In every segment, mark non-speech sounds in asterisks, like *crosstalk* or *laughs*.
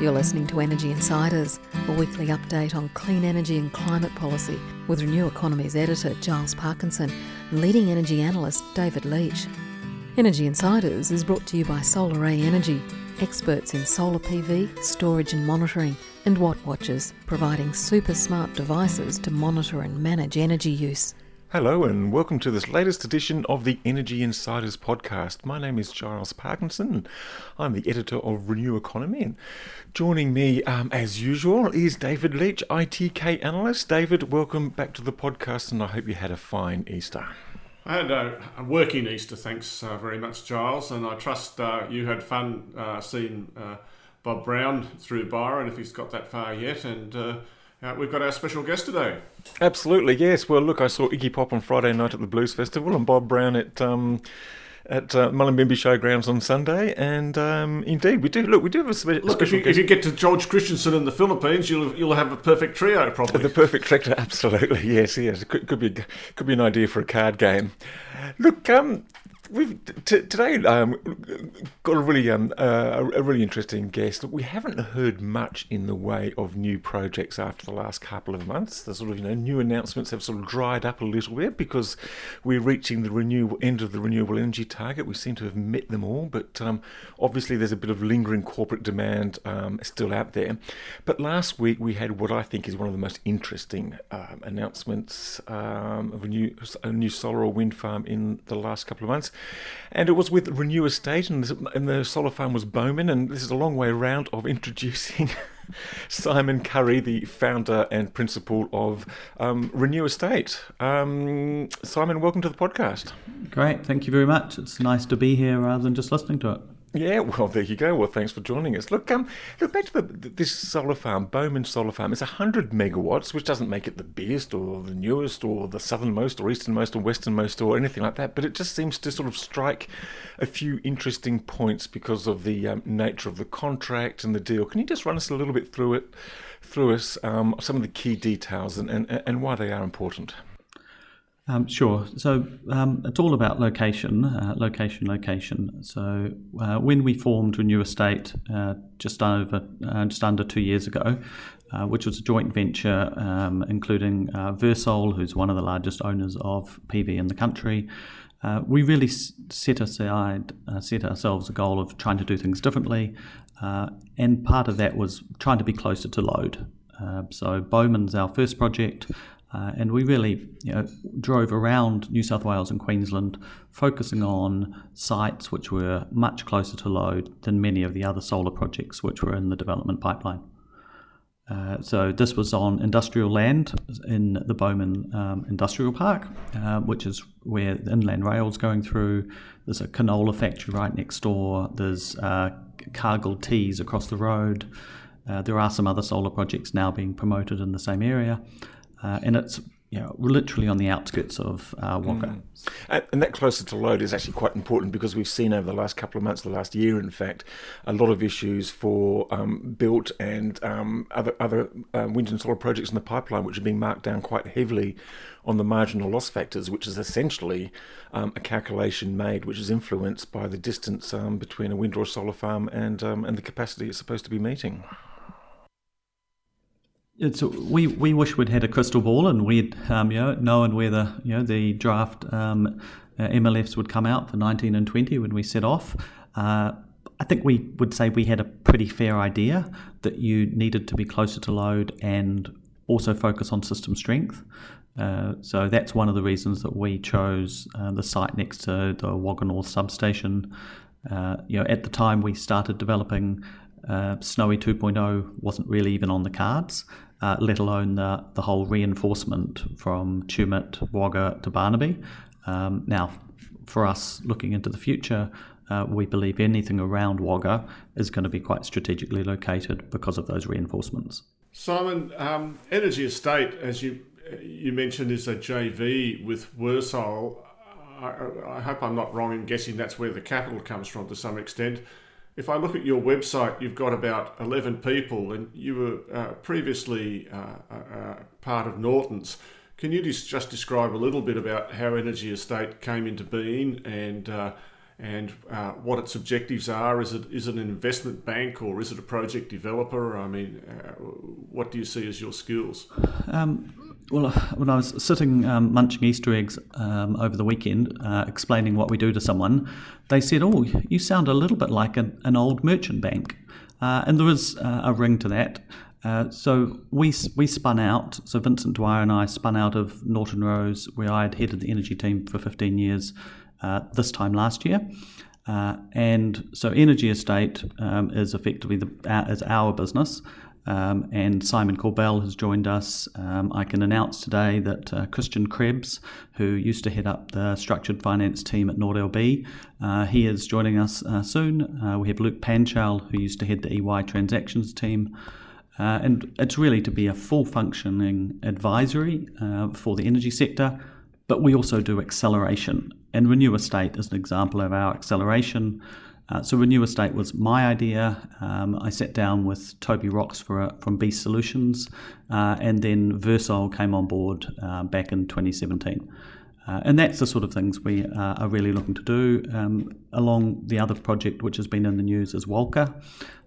You're listening to Energy Insiders, a weekly update on clean energy and climate policy with Renew Economy's editor Giles Parkinson and leading energy analyst David Leitch. Energy Insiders is brought to you by SolarAy Energy, experts in solar PV, storage and monitoring, and Wattwatchers, providing super smart devices to monitor and manage energy use. Hello, and welcome to this latest edition of the Energy Insiders podcast. My name is Giles Parkinson. I'm the editor of Renew Economy, and joining me, um, as usual, is David Leitch, ITK analyst. David, welcome back to the podcast, and I hope you had a fine Easter. I had a, working Easter, thanks uh, very much, Giles, and I trust uh, you had fun uh, seeing uh, Bob Brown through Byron, if he's got that far yet, and uh, we've got our special guest today. Absolutely, yes. Well, look, I saw Iggy Pop on Friday night at the Blues Festival and Bob Brown at. Um, at uh, Mullumbimby Showgrounds on Sunday, and um, indeed we do. Look, we do have a spe- look, special. If you, if you, get to George Christensen in the Philippines, you'll you'll have a perfect trio, probably. The perfect trio, *laughs* absolutely. Yes, yes. It could, could be could be an idea for a card game. Look, um, We've t- today um, got a really um, uh, a really interesting guest. We haven't heard much in the way of new projects after the last couple of months. The sort of you know new announcements have sort of dried up a little bit because we're reaching the renewable end of the renewable energy target. We seem to have met them all, but um, obviously there's a bit of lingering corporate demand um, still out there. But last week we had what I think is one of the most interesting um, announcements um, of a new a new solar or wind farm in the last couple of months and it was with Renew Estate, and, and the solar farm was Bomen, and this is a long way around of introducing *laughs* Simon Currie, the founder and principal of um, Renew Estate. Um, Simon, welcome to the podcast. Great, thank you very much. It's nice to be here rather than just listening to it. Yeah, well, there you go. Well, thanks for joining us. Look, um, look back to the, this solar farm, Bomen Solar Farm. It's 100 megawatts, which doesn't make it the biggest or the newest or the southernmost or easternmost or westernmost or anything like that, but it just seems to sort of strike a few interesting points because of the um, nature of the contract and the deal. Can you just run us a little bit through it, through us, um, some of the key details and, and, and why they are important? Um, sure. So um, it's all about location, uh, location, location. So uh, when we formed Renew Estate uh, just over, uh, just under two years ago, uh, which was a joint venture um, including uh, Wirsol, who's one of the largest owners of PV in the country. we really set aside, set ourselves a goal of trying to do things differently, and part of that was trying to be closer to load. so Bomen's our first project. Uh, and we really you know, drove around New South Wales and Queensland, focusing on sites which were much closer to load than many of the other solar projects which were in the development pipeline. Uh, so this was on industrial land in the Bomen um, Industrial Park, uh, which is where the inland rail's going through. There's a canola factory right next door. There's uh, Cargill Teys across the road. Uh, there are some other solar projects now being promoted in the same area uh, and it's you know, literally on the outskirts of uh, Wagga. Mm. And, and, that closer to load is actually quite important because we've seen over the last couple of months, the last year, in fact, a lot of issues for um, built and um, other other uh, wind and solar projects in the pipeline, which are being marked down quite heavily on the marginal loss factors, which is essentially um, a calculation made which is influenced by the distance um, between a wind or solar farm and um, and the capacity it's supposed to be meeting it's we we wish we'd had a crystal ball and we'd um, you know known where the you know the draft um, uh, MLFs would come out for 19 and 20 when we set off. Uh, I think we would say we had a pretty fair idea that you needed to be closer to load and also focus on system strength. Uh, so that's one of the reasons that we chose uh, the site next to the Wagga North substation. Uh, you know, at the time we started developing, uh, Snowy 2.0 wasn't really even on the cards uh, let alone the, the whole reinforcement from Tumut, Wagga to Bannaby. Um, now, for us looking into the future, uh, we believe anything around Wagga is going to be quite strategically located because of those reinforcements. Simon, um, Energy Estate, as you you mentioned, is a JV with Wirsol. I, I hope I'm not wrong in guessing that's where the capital comes from to some extent if I look at your website, you've got about 11 people, and you were uh, previously uh, uh, uh, part of Norton's. Can you just describe a little bit about how Energy Estate came into being and and uh, what its objectives are. Is it is it an investment bank or is it a project developer? I mean, uh, what do you see as your skills? Um, well, when I was sitting um, munching Easter eggs um, over the weekend, uh, explaining what we do to someone, they said, "Oh, you sound a little bit like an, an old merchant bank," uh, and there was uh, a ring to that. Uh, so we we spun out. So Vincent Dwyer and I spun out of Norton Rose, where I had headed the energy team for 15 years. Uh, this time last year, uh, and so Energy Estate um, is effectively the uh, is our business. Um, and Simon Corbell has joined us. Um, I can announce today that uh, Christian Krebs, who used to head up the structured finance team at NordLB, uh, he is joining us uh, soon. Uh, we have Luke Panchal, who used to head the EY transactions team. Uh, and it's really to be a full functioning advisory uh, for the energy sector, but we also do acceleration. And Renew Estate is an example of our acceleration. Uh, so Renew Estate was my idea. Um, I sat down with Toby Roxburgh from Beast Solutions, uh, and then Wirsol came on board uh, back in 2017. Uh, and that's the sort of things we uh, are really looking to do. Um, along the other project, which has been in the news, is Walcha.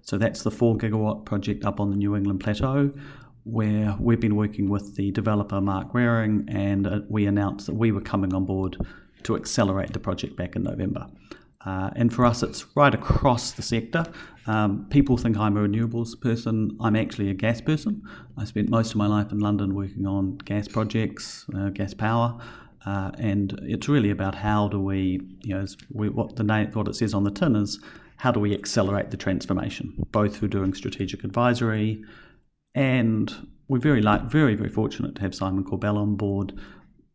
So that's the four gigawatt project up on the New England Plateau, where we've been working with the developer Mark Waring, and uh, we announced that we were coming on board to accelerate the project back in November. Uh, and for us, it's right across the sector. Um, people think I'm a renewables person. I'm actually a gas person. I spent most of my life in London working on gas projects, uh, gas power. Uh, and it's really about how do we, you know, we, what the name, what it says on the tin is, how do we accelerate the transformation, both through doing strategic advisory, and we're very like very very fortunate to have Simon Corbell on board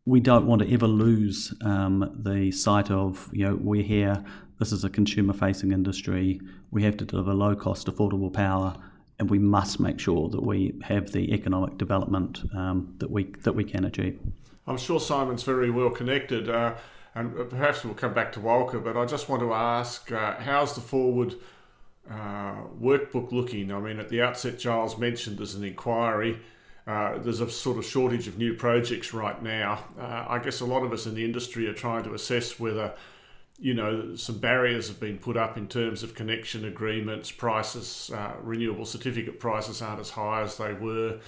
we don't want to ever lose um, the sight of, you know, we're here, this is a consumer facing industry, we have to deliver low cost, affordable power, and we must make sure that we have the economic development um, that, we, that we can achieve. I'm sure Simon's very well connected, uh, and perhaps we'll come back to Walcha, but I just want to ask uh, how's the forward uh, workbook looking? I mean, at the outset, Giles mentioned there's an inquiry. Uh, there's a sort of shortage of new projects right now. Uh, I guess a lot of us in the industry are trying to assess whether, you know, some barriers have been put up in terms of connection agreements, prices, uh, renewable certificate prices aren't as high as they were.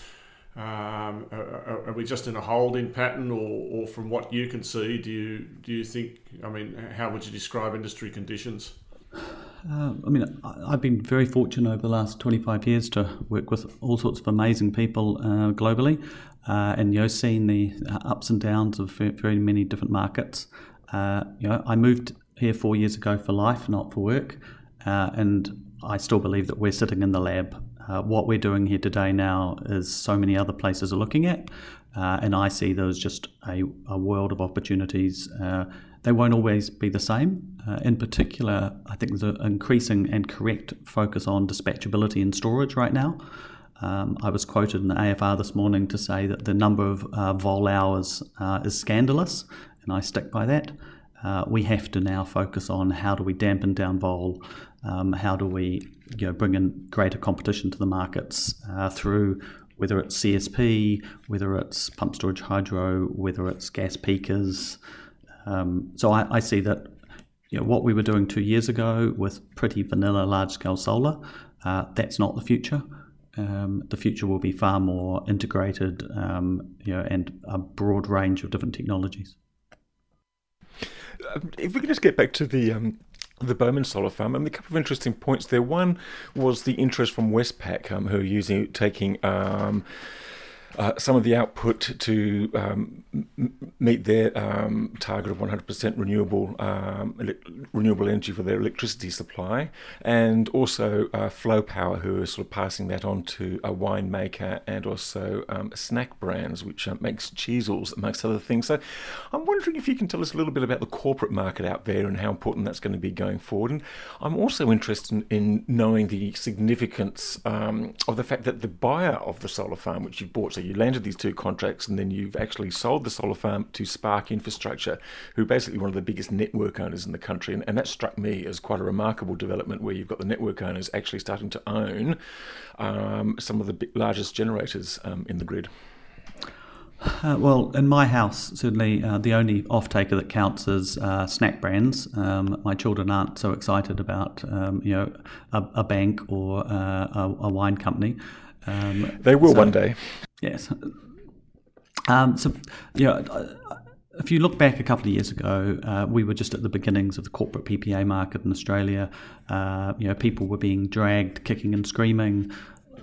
Um, are, are, we just in a holding pattern, or, or from what you can see, do you do you think? I mean, how would you describe industry conditions? Uh, I mean, I've been very fortunate over the last 25 years to work with all sorts of amazing people uh, globally uh, and, you know, seeing the uh, ups and downs of very many different markets. Uh, you know, I moved here four years ago for life, not for work, uh, and I still believe that we're sitting in the lab. what we're doing here today now is so many other places are looking at, and I see there's just a, a world of opportunities they won't always be the same. Uh, in particular, I think there's an increasing and correct focus on dispatchability and storage right now. Um, I was quoted in the AFR this morning to say that the number of uh, vol hours uh, is scandalous, and I stick by that. Uh, we have to now focus on how do we dampen down vol, um, how do we you know, bring in greater competition to the markets uh, through whether it's CSP, whether it's pump storage hydro, whether it's gas peakers, um, so I, I, see that you know, what we were doing two years ago with pretty vanilla large scale solar, uh, that's not the future. Um, the future will be far more integrated um, you know, and a broad range of different technologies. Um, if we could just get back to the um, the Bomen Solar Farm. I mean, a couple of interesting points there. One was the interest from Westpac, um, who are using taking um, uh, some of the output to um, m- meet their um, target of 100% renewable um, ele- renewable energy for their electricity supply, and also uh, Flow Power, who are sort of passing that on to a winemaker and also um, snack brands, which uh, makes Cheezels amongst other things. So, I'm wondering if you can tell us a little bit about the corporate market out there and how important that's going to be going forward. And I'm also interested in, in knowing the significance um, of the fact that the buyer of the solar farm, which you've bought, so you landed these two contracts and then you've actually sold the solar farm to Spark Infrastructure, who are basically one of the biggest network owners in the country. And, and that struck me as quite a remarkable development where you've got the network owners actually starting to own um, some of the largest generators um, in the grid. Uh, well, in my house, certainly uh, the only off taker that counts is uh, snack brands. Um, my children aren't so excited about um, you know a, a bank or uh, a, a, wine company. Um, they will so, one day. Yes. Um, so, you know, if you look back a couple of years ago, uh, we were just at the beginnings of the corporate PPA market in Australia. Uh, you know, people were being dragged, kicking and screaming,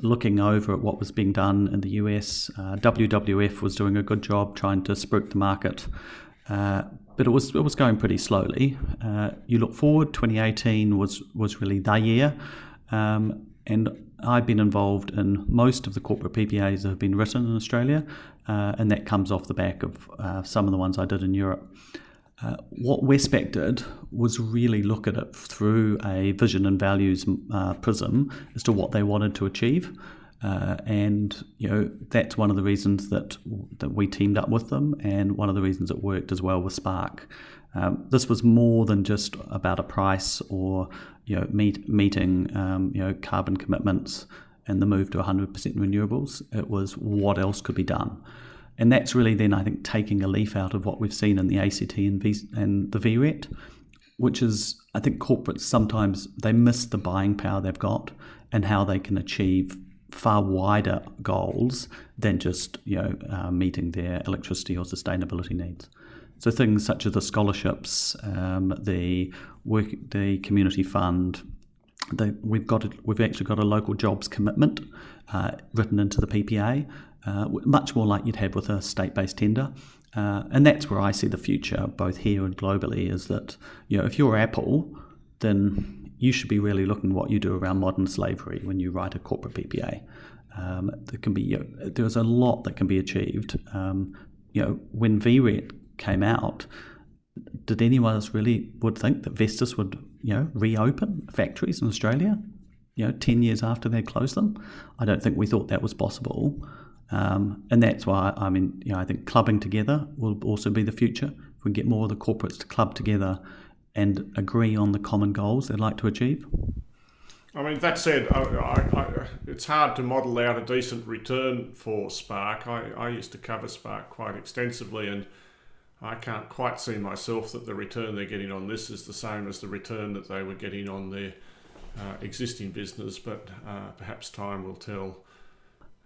looking over at what was being done in the US. Uh, WWF was doing a good job trying to spruik the market, uh, but it was it was going pretty slowly. Uh, you look forward, 2018 was was really the year, um, and I've been involved in most of the corporate PPAs that have been written in Australia, uh, and that comes off the back of uh, some of the ones I did in Europe. Uh, what Westpac did was really look at it through a vision and values uh, prism as to what they wanted to achieve. Uh, and you know that's one of the reasons that that we teamed up with them, and one of the reasons it worked as well with Spark. Um, this was more than just about a price or you know meet, meeting um, you know carbon commitments and the move to 100% renewables. It was what else could be done. And that's really then, I think, taking a leaf out of what we've seen in the ACT and, v- and the VRET, which is, I think, corporates sometimes they miss the buying power they've got and how they can achieve far wider goals than just you know uh, meeting their electricity or sustainability needs. So things such as the scholarships, um, the work, the community fund, we've got a, we've actually got a local jobs commitment uh, written into the PPA, uh, much more like you'd have with a state-based tender. Uh, and that's where I see the future, both here and globally, is that you know if you're Apple, then you should be really looking at what you do around modern slavery when you write a corporate PPA. Um, there can be you know, there's a lot that can be achieved. Um, you know, when VRET came out, did anyone else really would think that Vestas would you know reopen factories in Australia? You know, ten years after they closed them, I don't think we thought that was possible. Um, and that's why I mean, you know, I think clubbing together will also be the future. If we get more of the corporates to club together and agree on the common goals they'd like to achieve. I mean, that said, I, I, I, it's hard to model out a decent return for Spark. I, used to cover Spark quite extensively, and I can't quite see myself that the return they're getting on this is the same as the return that they were getting on their uh, existing business, but uh, perhaps time will tell.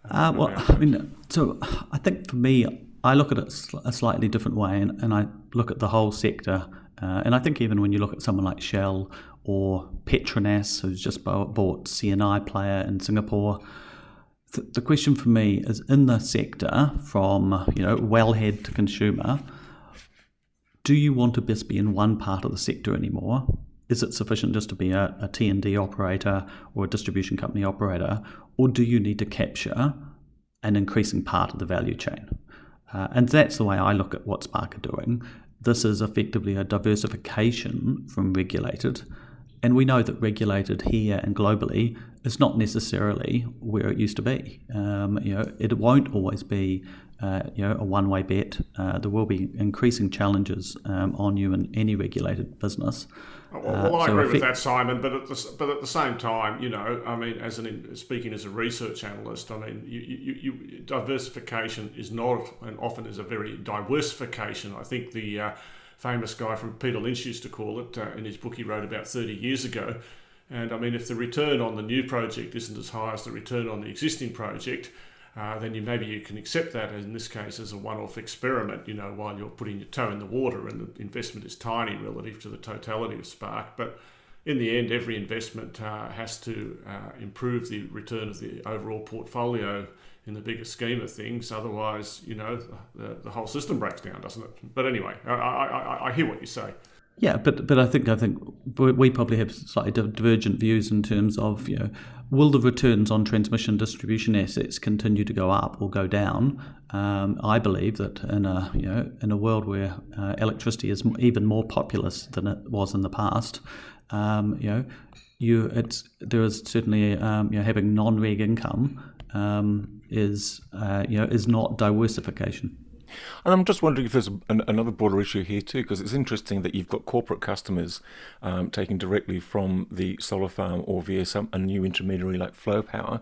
Uh, well, I mean, so I think for me, I look at it a slightly different way, and, and I look at the whole sector. Uh, and I think even when you look at someone like Shell or Petronas, who's just bought, bought CNI player in Singapore, th- the question for me is in the sector, from you know wellhead to consumer, do you want to just be in one part of the sector anymore? Is it sufficient just to be a, a T&D operator or a distribution company operator? Or do you need to capture an increasing part of the value chain? Uh, and that's the way I look at what Spark are doing. This is effectively a diversification from regulated. And we know that regulated here and globally is not necessarily where it used to be. Um, you know, it won't always be uh, you know, a one-way bet. Uh, there will be increasing challenges um, on you in any regulated business. Well, well I uh, so agree with that, Simon. But at the but at the same time, you know, I mean, as an speaking as a research analyst, I mean, you, you, you diversification is not and often is a very diversification. I think the uh, famous guy from Peter Lynch used to call it uh, in his book he wrote about thirty years ago. And I mean, if the return on the new project isn't as high as the return on the existing project, uh, then you maybe you can accept that in this case as a one-off experiment. You know, while you're putting your toe in the water and the investment is tiny relative to the totality of Spark, but in the end, every investment uh, has to uh, improve the return of the overall portfolio in the bigger scheme of things. Otherwise, you know, the, the whole system breaks down, doesn't it? But anyway, I, I, I hear what you say. Yeah, but but I think I think we probably have slightly divergent views in terms of you know will the returns on transmission distribution assets continue to go up or go down? Um, I believe that in a you know in a world where uh, electricity is even more populous than it was in the past, um, you know, you it's there is certainly um, you know having non-reg income um, is uh, you know is not diversification. And I'm just wondering if there's an, another broader issue here too, because it's interesting that you've got corporate customers um, taking directly from the solar farm or via some a new intermediary like Flow Power.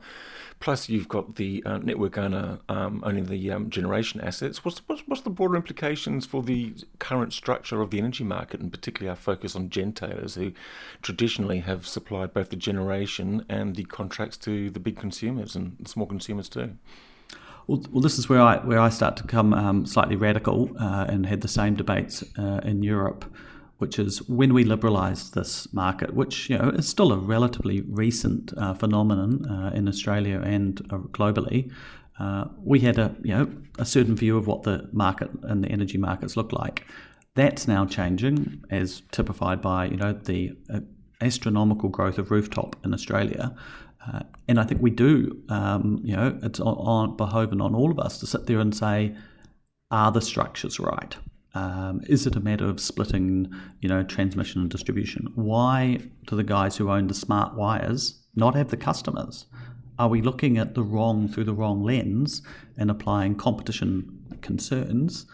Plus, you've got the uh, network owner um, owning the um, generation assets. What's, what's what's the broader implications for the current structure of the energy market, and particularly our focus on gentailers, who traditionally have supplied both the generation and the contracts to the big consumers and small consumers too? Well, well, this is where I where I start to come um, slightly radical uh, and had the same debates uh, in Europe, which is when we liberalised this market, which you know is still a relatively recent uh, phenomenon uh, in Australia and uh, globally. Uh, we had a you know a certain view of what the market and the energy markets look like. That's now changing, as typified by you know the astronomical growth of rooftop in Australia. Uh, and I think we do, um, you know, it's on, on, behoven on all of us to sit there and say, are the structures right? Um, is it a matter of splitting, you know, transmission and distribution? Why do the guys who own the smart wires not have the customers? Are we looking at the wrong through the wrong lens and applying competition concerns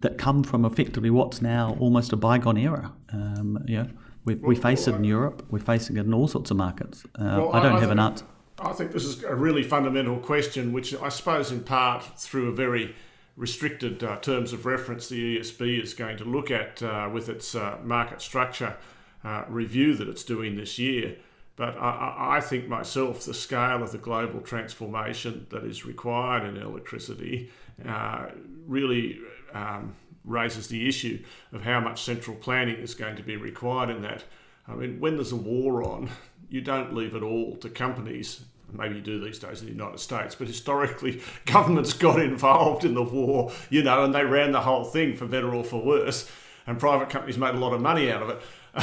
that come from effectively what's now almost a bygone era? Um, you know, we, we face it in Europe. We're facing it in all sorts of markets. Uh, well, I don't I have think, an answer. I think this is a really fundamental question, which I suppose in part through a very restricted uh, terms of reference the ESB is going to look at uh, with its uh, market structure uh, review that it's doing this year. But I, I, think myself, the scale of the global transformation that is required in electricity uh, really um, raises the issue of how much central planning is going to be required in that. I mean, when there's a war on, you don't leave it all to companies. Maybe you do these days in the United States, but historically, *laughs* governments got involved in the war, you know, and they ran the whole thing for better or for worse, and private companies made a lot of money out of it. *laughs*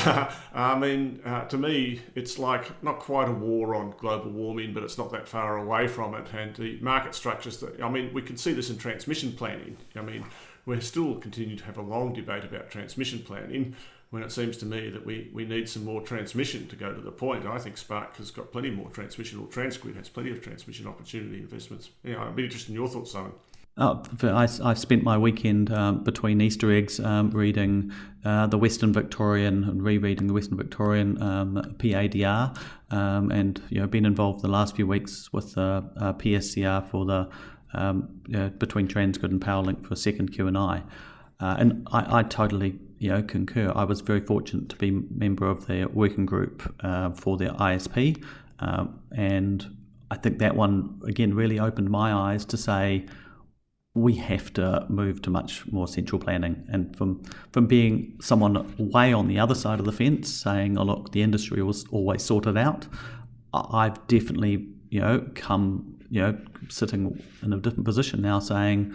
I mean, uh, to me, it's like not quite a war on global warming, but it's not that far away from it. And the market structures that, I mean, we can see this in transmission planning. I mean, we're still continuing to have a long debate about transmission planning when it seems to me that we, we need some more transmission to go to the point. I think Spark has got plenty more transmission, or Transgrid has plenty of transmission opportunity investments. Yeah, I'd be interested in your thoughts, Simon. Oh, I, have spent my weekend um, between Easter eggs um, reading uh, the Western Victorian and rereading the Western Victorian um, PADR, um, and you know been involved the last few weeks with the uh, PSCR for the um, you know, between Transgrid and Powerlink for second QNI. Uh, and I, I, totally you know concur. I was very fortunate to be member of their working group uh, for their ISP, um, and I think that one again really opened my eyes to say we have to move to much more central planning. And from from being someone way on the other side of the fence, saying, "Oh look, the industry was always sorted out," I've definitely you know come you know, sitting in a different position now saying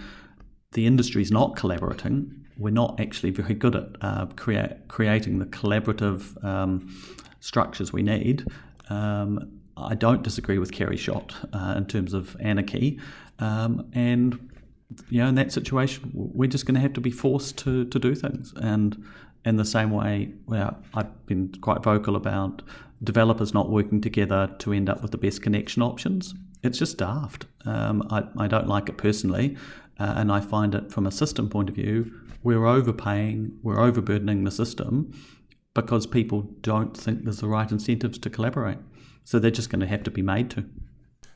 the industry is not collaborating. We're not actually very good at uh, creating the collaborative um, structures we need. Um, I don't disagree with Kerry Schott uh, in terms of anarchy. Um, and, you know, in that situation, we're just going to have to be forced to, to do things. And in the same way, where I've been quite vocal about developers not working together to end up with the best connection options it's just daft. Um, I, I don't like it personally, uh, and I find it from a system point of view, we're overpaying, we're overburdening the system because people don't think there's the right incentives to collaborate. So they're just going to have to be made to.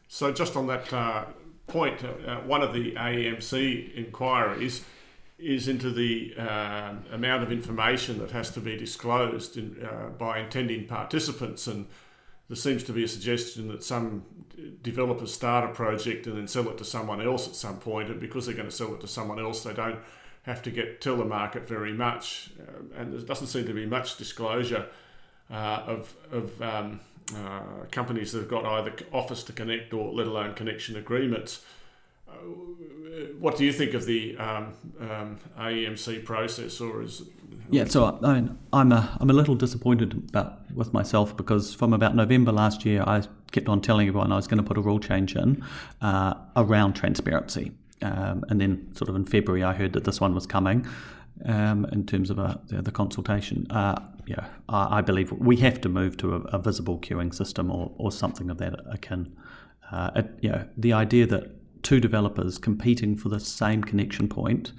So, just on that uh, point, uh, one of the AEMC inquiries is into the uh, amount of information that has to be disclosed in, uh, by intending participants and there seems to be a suggestion that some developers start a project and then sell it to someone else at some point, and because they're going to sell it to someone else, they don't have to get tell the market very much, uh, and there doesn't seem to be much disclosure uh, of of um, uh, companies that have got either offers to connect or let alone connection agreements what do you think of the um, um, AEMC process, or is yeah? So I I'm a I'm a little disappointed about with myself because from about November last year, I kept on telling everyone I was going to put a rule change in uh, around transparency, um, and then sort of in February, I heard that this one was coming. Um, in terms of uh, the, the, consultation, uh, yeah, I, I, believe we have to move to a, a visible queuing system or, or something of that akin. Uh, it, you know, the idea that two developers competing for the same connection point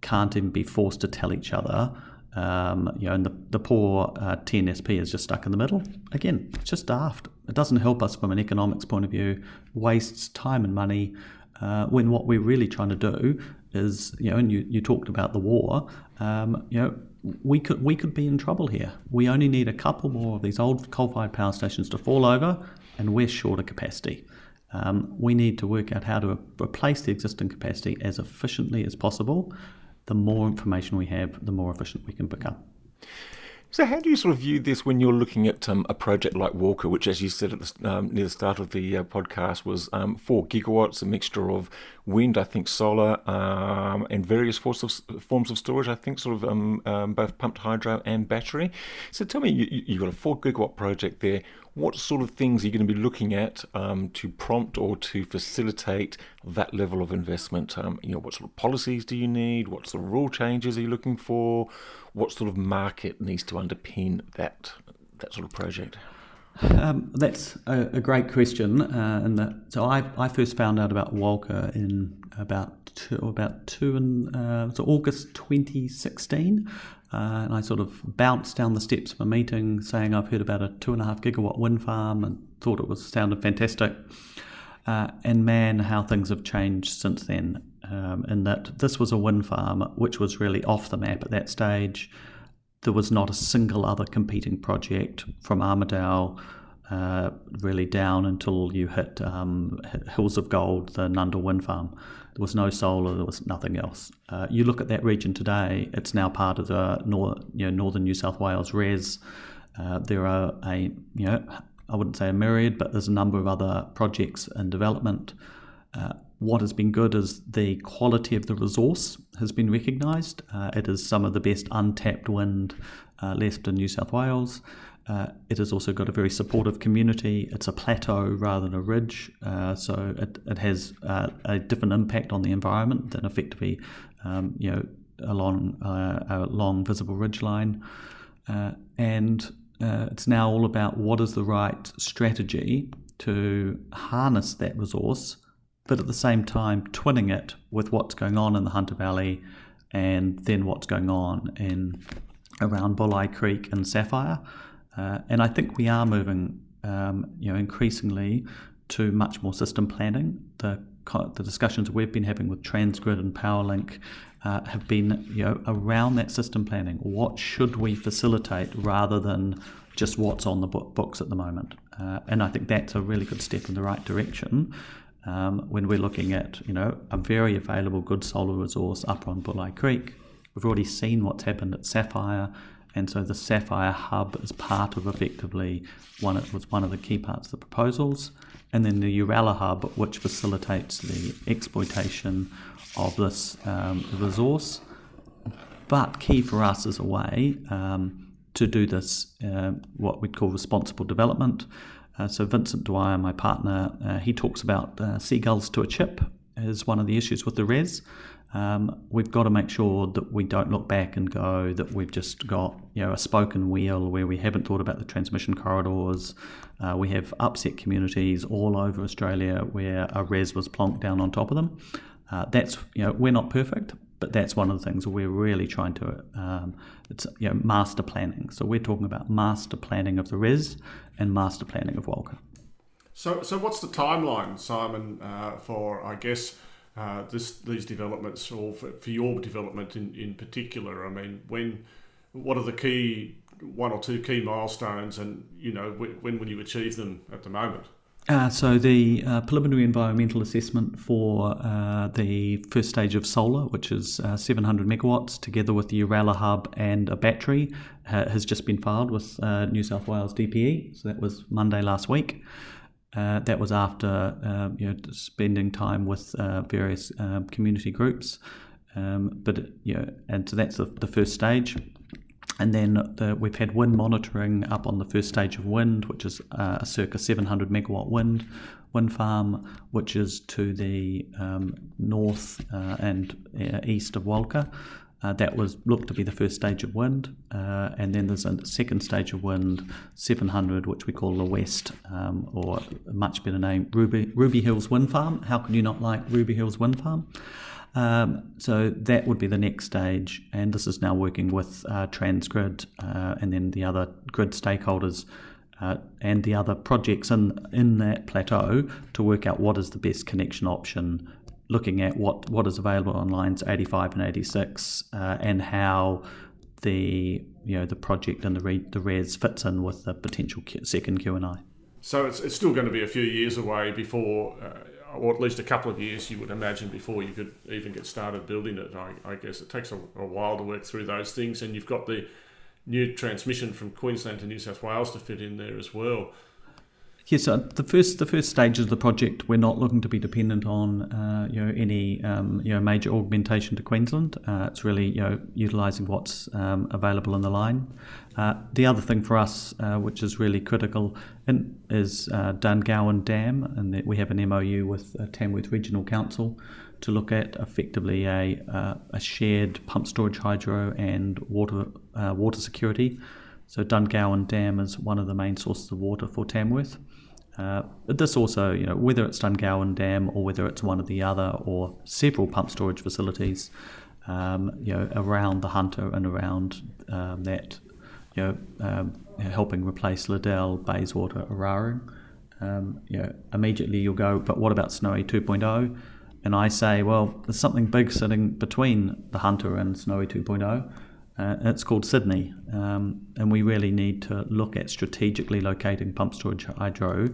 can't even be forced to tell each other. Um, you know, and the, the poor uh, TNSP is just stuck in the middle. Again, it's just daft. It doesn't help us from an economics point of view, wastes time and money, uh, when what we're really trying to do is, you know, and you, you talked about the war, um, you know, we could we could be in trouble here. We only need a couple more of these old coal-fired power stations to fall over, and we're short of capacity. Um, we need to work out how to replace the existing capacity as efficiently as possible. The more information we have, the more efficient we can become. So, how do you sort of view this when you're looking at um, a project like Walcha, which, as you said at the, um, near the start of the uh, podcast, was um, four gigawatts, a mixture of wind, I think, solar, um, and various forms of, forms of storage, I think, sort of um, um, both pumped hydro and battery. So, tell me, you, you've got a four gigawatt project there. What sort of things are you going to be looking at to prompt or to facilitate that level of investment? you know, what sort of policies do you need? What sort of rule changes are you looking for? what sort of market needs to underpin that that sort of project? Um, that's a, a, great question. Uh, and that, so I, I first found out about Walcha in about two, about two and uh, so August 2016. Uh, and I sort of bounced down the steps of a meeting saying I've heard about a two and a half gigawatt wind farm and thought it was sounded fantastic. Uh, and man, how things have changed since then um, in that this was a wind farm which was really off the map at that stage. There was not a single other competing project from Armidale uh, really down until you hit um, Hills of Gold, the Nundle wind farm. There was no solar, there was nothing else. Uh, you look at that region today, it's now part of the nor- you know, northern New South Wales REZ. Uh, there are a, you know, I wouldn't say a myriad, but there's a number of other projects in development. Uh, what has been good is the quality of the resource has been recognised. Uh, it is some of the best untapped wind uh, left in New South Wales. Uh, it has also got a very supportive community. It's a plateau rather than a ridge, uh, so it, it has uh, a different impact on the environment than effectively, um, you know, along uh, a long visible ridge line. and it's now all about what is the right strategy to harness that resource but at the same time twinning it with what's going on in the Hunter Valley and then what's going on in around Bulli Creek and Sapphire. Uh, and I think we are moving, um, you know, increasingly to much more system planning. The the discussions we've been having with Transgrid and PowerLink uh, have been, you know, around that system planning. What should we facilitate rather than just what's on the books at the moment? Uh, and I think that's a really good step in the right direction um, when we're looking at you know a very available good solar resource up on Bulli Creek. We've already seen what's happened at Sapphire, and so the Sapphire hub is part of effectively one it was one of the key parts of the proposals, and then the Uralla hub, which facilitates the exploitation of this um, resource. But key for us is a way um, to do this, uh, what we'd call responsible development. Uh, so Vincent Dwyer, my partner, uh, he talks about uh, seagulls to a chip as one of the issues with the REZ. Um, we've got to make sure that we don't look back and go that we've just got you know a spoken wheel where we haven't thought about the transmission corridors. Uh, we have upset communities all over Australia where a REZ was plonked down on top of them. Uh, that's you know we're not perfect, but that's one of the things we're really trying to um, it's you know master planning. So we're talking about master planning of the REZ and master planning of Walcha. So, so what's the timeline, Simon, uh, for I guess uh, this these developments, or for, for your development in, in particular? I mean, when what are the key one or two key milestones, and you know when, will you achieve them at the moment? Uh, so the uh, preliminary environmental assessment for uh, the first stage of solar, which is uh, 700 megawatts, together with the Uralla hub and a battery, has just been filed with uh, New South Wales DPE. So that was Monday last week. Uh, that was after um, you know spending time with various um, community groups. Um, but you know, and so that's the, the first stage. And then the, we've had wind monitoring up on the first stage of wind, which is uh, a circa 700 megawatt wind wind farm, which is to the um, north uh, and uh, east of Walcha. Uh, that was looked to be the first stage of wind, uh, and then there's a second stage of wind, 700, which we call the West, um, or a much better name, Ruby, Ruby Hills Wind Farm. How can you not like Ruby Hills Wind Farm? Um, so that would be the next stage, and this is now working with uh, Transgrid uh, and then the other grid stakeholders uh, and the other projects in in that plateau to work out what is the best connection option looking at what, what is available on lines 85 and 86 uh, and how the you know the project and the re, the REZ fits in with the potential second QNI. So it's, it's still going to be a few years away before, uh, or at least a couple of years, you would imagine, before you could even get started building it. I, I guess it takes a, a, while to work through those things, and you've got the new transmission from Queensland to New South Wales to fit in there as well. Yes, so the first the first stages of the project, we're not looking to be dependent on uh, you know any um, you know major augmentation to Queensland. Uh, it's really you know utilising what's um, available in the line. Uh, the other thing for us, uh, which is really critical, in, is uh, Dungowan Dam, and we have an MOU with uh, Tamworth Regional Council to look at effectively a a shared pump storage hydro and water water security. So Dungowan Dam is one of the main sources of water for Tamworth. Uh, this also, you know, whether it's Dungowan Dam or whether it's one of the other or several pump storage facilities, um, you know, around the Hunter and around um, that, you know, um, helping replace Liddell, Bayswater, Eraring. Um, you know, immediately you'll go, but what about Snowy 2.0? And I say, well, there's something big sitting between the Hunter and Snowy 2.0. Uh, it's called Sydney, um, and we really need to look at strategically locating pump storage hydro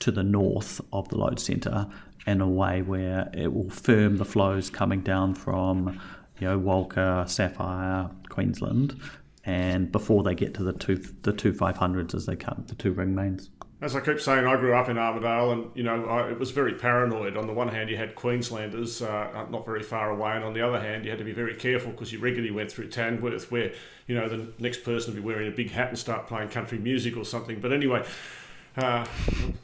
to the north of the load centre in a way where it will firm the flows coming down from, you know, Walcha, Sapphire, Queensland, and before they get to the two the two five hundreds as they come the two ring mains as I keep saying, I grew up in Armidale, and you know, I, it was very paranoid. On the one hand, you had Queenslanders uh, not very far away, and on the other hand, you had to be very careful because you regularly went through Tamworth, where you know the next person would be wearing a big hat and start playing country music or something. But anyway, uh,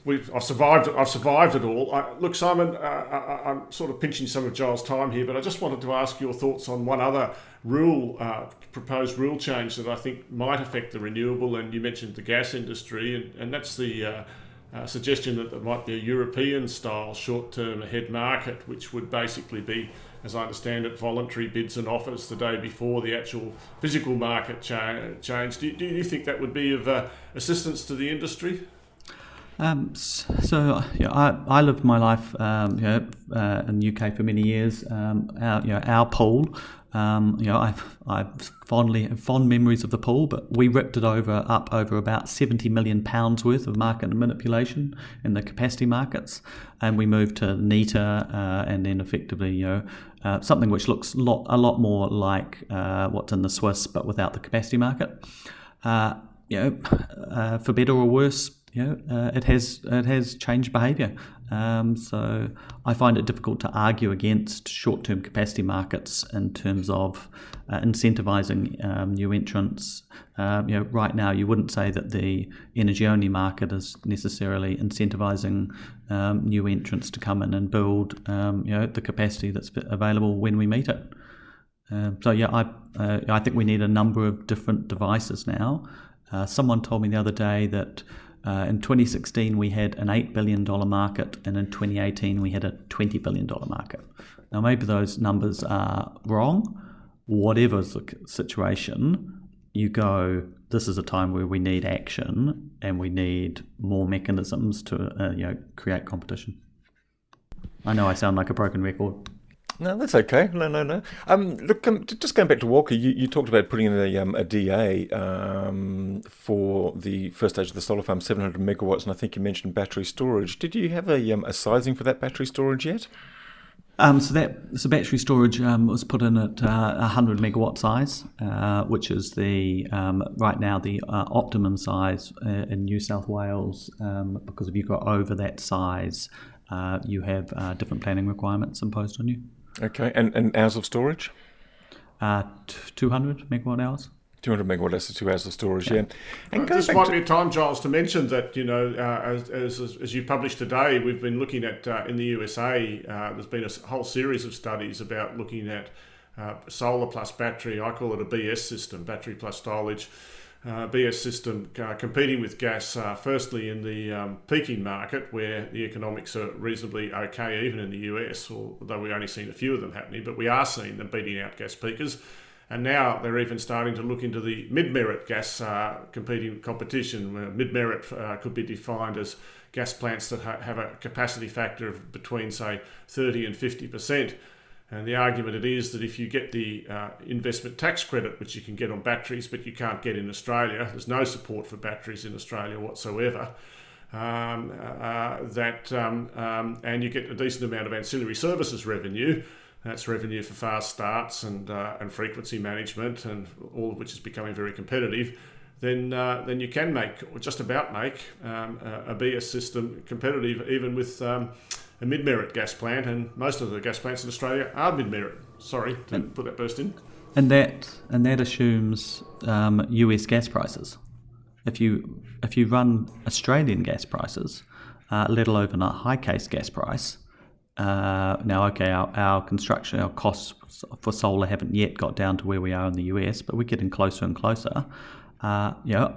I've survived. I've survived it all. I, look, Simon, uh, I, am sort of pinching some of Giles' time here, but I just wanted to ask your thoughts on one other rule, uh, proposed rule change that I think might affect the renewable. And you mentioned the gas industry, and, and that's the uh, uh, suggestion that there might be a European-style short-term ahead market, which would basically be, as I understand it, voluntary bids and offers the day before the actual physical market cha- change. Do, do you think that would be of uh, assistance to the industry? Um, so yeah, I, I lived my life um, you know, uh, in the UK for many years. Um, our, you know, our pool, um, you know, I've, I've fondly fond memories of the pool, but we ripped it over up over about seventy million pounds worth of market manipulation in the capacity markets, and we moved to NETA, uh, and then effectively, you know, uh, something which looks lot, a lot more like uh, what's in the Swiss, but without the capacity market. Uh, you know, uh, for better or worse, you know, uh, it has it has changed behaviour. Um, so I find it difficult to argue against short-term capacity markets in terms of uh, incentivising um, new entrants. Uh, you know, right now you wouldn't say that the energy-only market is necessarily incentivising um, new entrants to come in and build um, you know the capacity that's available when we meet it. Um, so yeah, I uh, I think we need a number of different devices now. Uh, someone told me the other day that uh, in 2016, we had an $8 billion market, and in 2018, we had a $20 billion market. Now, maybe those numbers are wrong. Whatever the situation, you go, this is a time where we need action and we need more mechanisms to uh, you know, create competition. I know I sound like a broken record. No, that's okay. No, no, no. Um, look, um, just going back to Walcha, you, you talked about putting in a, um, a DA um, for the first stage of the solar farm, 700 megawatts, and I think you mentioned battery storage. Did you have a, um, a sizing for that battery storage yet? Um, so that so battery storage um, was put in at uh, 100 megawatt size, uh, which is the um, right now the uh, optimum size uh, in New South Wales. Um, because if you go over that size, uh, you have uh, different planning requirements imposed on you. Okay, and, and hours of storage? Uh, t- 200 megawatt hours. 200 megawatt hours to two hours of storage, yeah. And uh, this might to... be a time, Giles, to mention that, you know, uh, as, as, as, you published today, we've been looking at, uh, in the USA, uh, there's been a whole series of studies about looking at uh, solar plus battery. I call it a BS system, battery plus storage. Uh, BS system uh, competing with gas, uh, firstly in the um, peaking market where the economics are reasonably okay, even in the US, although we've only seen a few of them happening, but we are seeing them beating out gas peakers. And now they're even starting to look into the mid-merit gas uh, competing competition. mid-merit uh, could be defined as gas plants that ha- have a capacity factor of between, say, 30 and 50 percent. And the argument it is that if you get the uh, investment tax credit, which you can get on batteries, but you can't get in Australia, there's no support for batteries in Australia whatsoever. Um, uh, that um, um, and you get a decent amount of ancillary services revenue. That's revenue for fast starts and uh, and frequency management, and all of which is becoming very competitive. Then uh, then you can make or just about make um, a, BS system competitive, even with um, a mid-merit gas plant, and most of the gas plants in Australia are mid-merit. Sorry to and, put that burst in. And that and that assumes um, US gas prices. If you if you run Australian gas prices, uh, let alone a high case gas price. Uh, now, okay, our, our construction, our costs for solar haven't yet got down to where we are in the US, but we're getting closer and closer. Uh, know,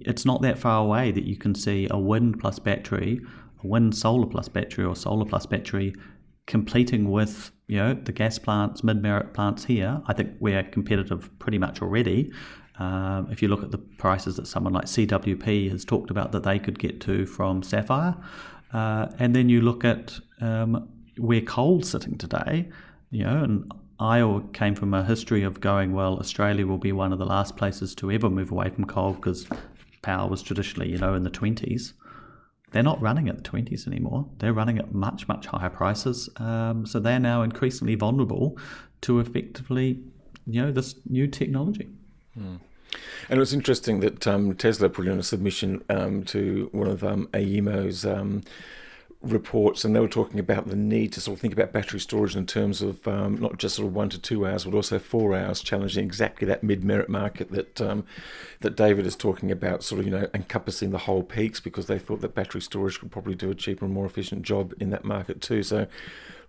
it's not that far away that you can see a wind plus battery wind solar plus battery or solar plus battery competing with you know the gas plants, mid-merit plants here. I think we're competitive pretty much already. Um, if you look at the prices that someone like CWP has talked about that they could get to from Sapphire, uh, and then you look at um, where coal's sitting today, you know, and I came from a history of going, well, Australia will be one of the last places to ever move away from coal because power was traditionally, you know, in the 20s they're not running at the 20s anymore. They're running at much, much higher prices. Um, so they're now increasingly vulnerable to effectively, you know, this new technology. Mm. And it was interesting that um, Tesla put in a submission um, to one of um, AEMO's um, reports, and they were talking about the need to sort of think about battery storage in terms of um, not just sort of one to two hours, but also four hours, challenging exactly that mid-merit market that um, that David is talking about, sort of you know encompassing the whole peaks, because they thought that battery storage could probably do a cheaper and more efficient job in that market too. So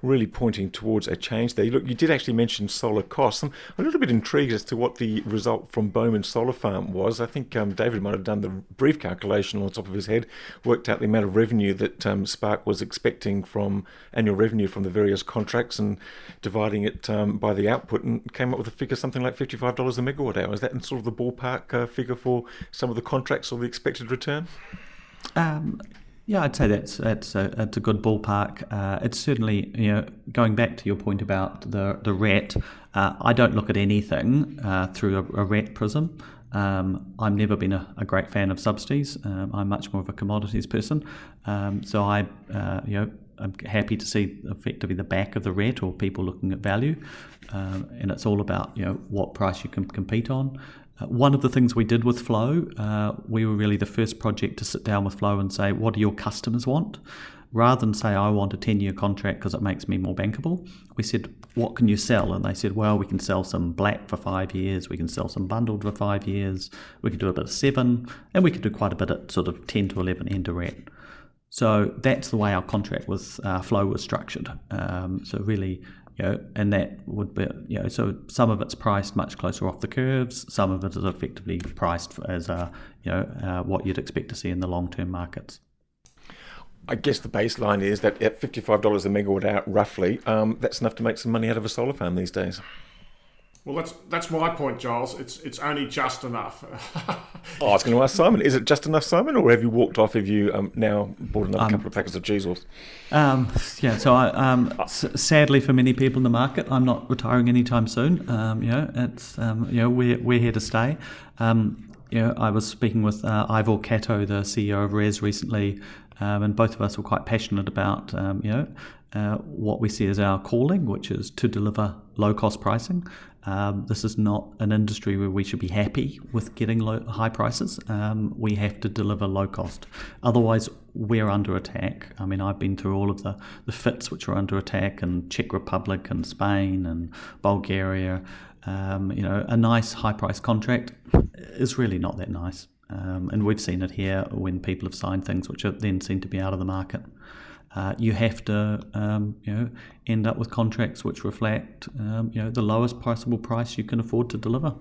really pointing towards a change there. Look, you did actually mention solar costs. I'm a little bit intrigued as to what the result from Bomen Solar Farm was. I think um, David might have done the brief calculation on the top of his head, worked out the amount of revenue that um, Spark was expecting from annual revenue from the various contracts and dividing it um, by the output and came up with a figure something like $55 a megawatt hour. Is that sort of the ballpark uh, figure for some of the contracts or the expected return? Um, yeah, I'd say that's that's a, that's a good ballpark. Uh, it's certainly you know going back to your point about the the RET. Uh, I don't look at anything uh, through a, a, RET prism. Um, I've never been a, a, great fan of subsidies. Um, I'm much more of a commodities person. Um, so I uh, you know I'm happy to see effectively the back of the RET or people looking at value, um, and it's all about you know what price you can compete on. Uh, one of the things we did with Flow, uh, we were really the first project to sit down with Flow and say, what do your customers want? Rather than say, I want a 10 year contract because it makes me more bankable, we said, what can you sell? And they said, well, we can sell some black for five years, we can sell some bundled for five years, we can do a bit of seven, and we can do quite a bit at sort of 10 to 11 end to rent. So that's the way our contract with uh, Flow was structured. Um, so really, you know, and that would be, you know, so some of it's priced much closer off the curves, some of it is effectively priced as, a, you know, uh, what you'd expect to see in the long-term markets. I guess the baseline is that at $55 a megawatt hour, roughly, um, that's enough to make some money out of a solar farm these days. Well, that's that's my point, Giles. It's it's only just enough. *laughs* oh, I was going to ask Simon: Is it just enough, Simon, or have you walked off? Have you um, now bought another um, couple of packets of Cheezels? Um, yeah. So, I, um, s- sadly for many people in the market, I'm not retiring anytime soon. Um, you know, it's um, you know we're we're here to stay. Um, you know, I was speaking with uh, Ivor Catto, the CEO of RES, recently, um, and both of us were quite passionate about um, you know uh, what we see as our calling, which is to deliver low cost pricing. Um, this is not an industry where we should be happy with getting low, high prices. Um, we have to deliver low cost. Otherwise, we're under attack. I mean, I've been through all of the, the FITs which are under attack in Czech Republic and Spain and Bulgaria. Um, you know, a nice high price contract is really not that nice. Um, and we've seen it here when people have signed things which then seem to be out of the market. uh, you have to um, you know end up with contracts which reflect um, you know the lowest possible price you can afford to deliver.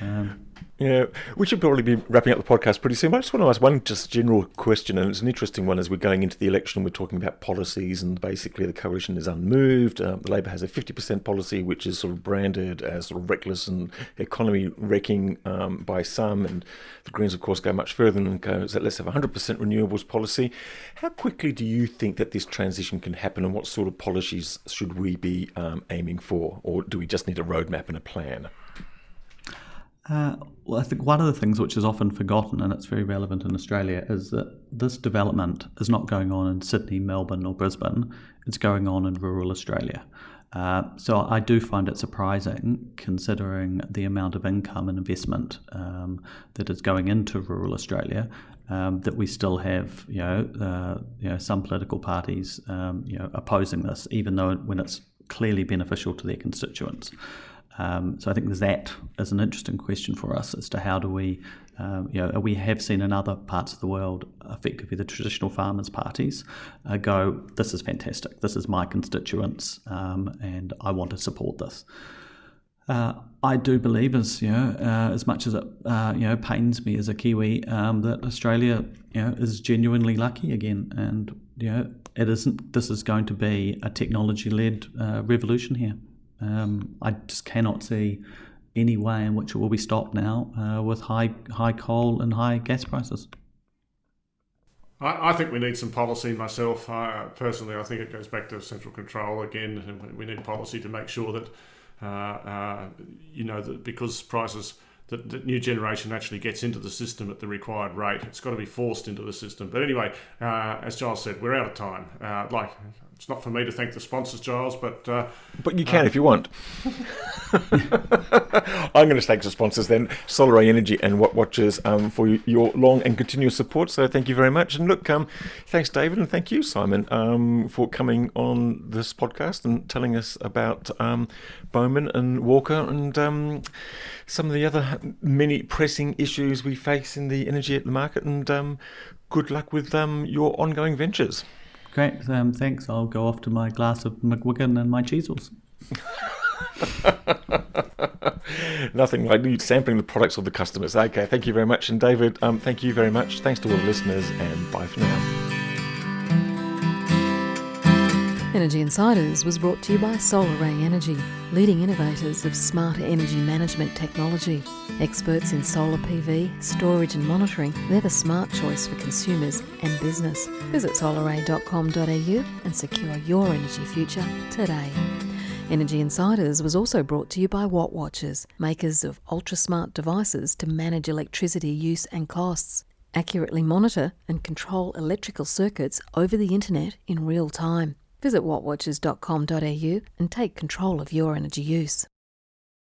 Um, yeah, we should probably be wrapping up the podcast pretty soon. I just want to ask one just general question, and it's an interesting one as we're going into the election. We're talking about policies, and basically the coalition is unmoved. Uh, the Labor has a 50% policy, which is sort of branded as sort of reckless and economy wrecking um, by some, and the Greens, of course, go much further and go that let's have 100% renewables policy. How quickly do you think that this transition can happen, and what sort of policies should we be um, aiming for, or do we just need a roadmap and a plan? Uh, well, I think one of the things which is often forgotten, and it's very relevant in Australia, is that this development is not going on in Sydney, Melbourne, or Brisbane. It's going on in rural Australia. Uh, so I do find it surprising, considering the amount of income and investment um, that is going into rural Australia, um, that we still have, you know, uh, you know, some political parties, um, you know, opposing this, even though when it's clearly beneficial to their constituents. Um, so I think that as an interesting question for us as to how do we, um, you know, we have seen in other parts of the world, effectively the traditional farmers' parties uh, go, this is fantastic, this is my constituents, um, and I want to support this. Uh, I do believe, as you know, uh, as much as it uh, you know pains me as a Kiwi, um, that Australia you know is genuinely lucky again, and you know it isn't. This is going to be a technology-led uh, revolution here. Um, I just cannot see any way in which it will be stopped now uh, with high high coal and high gas prices. I, I think we need some policy myself. Uh, personally, I think it goes back to central control again, and we need policy to make sure that uh, uh, you know that because prices. That, that new generation actually gets into the system at the required rate. It's got to be forced into the system. But anyway, uh, as Giles said, we're out of time. Uh, like it's not for me to thank the sponsors, Giles, but uh, but you can uh, if you want. *laughs* I'm going to thank the sponsors then, Solaray Energy and Wattwatchers, um, for your long and continuous support. So thank you very much. And look, um, thanks David, and thank you Simon um, for coming on this podcast and telling us about um, Bomen and Walcha and um, some of the other many pressing issues we face in the energy at the market. And um, good luck with your ongoing ventures. Great, um, thanks. I'll go off to my glass of McGuigan and my Cheezels. *laughs* Nothing like sampling the products of the customers. Okay, thank you very much. And David, um, thank you very much. Thanks to all the listeners, and bye for now. Energy Insiders was brought to you by Solaray Energy, leading innovators of smarter energy management technology. Experts in solar PV, storage and monitoring, they're the smart choice for consumers and business. Visit solaray.com.au and secure your energy future today. Energy Insiders was also brought to you by Wattwatchers, makers of ultra smart devices to manage electricity use and costs. Accurately monitor and control electrical circuits over the internet in real time. Visit wattwatchers.com.au and take control of your energy use.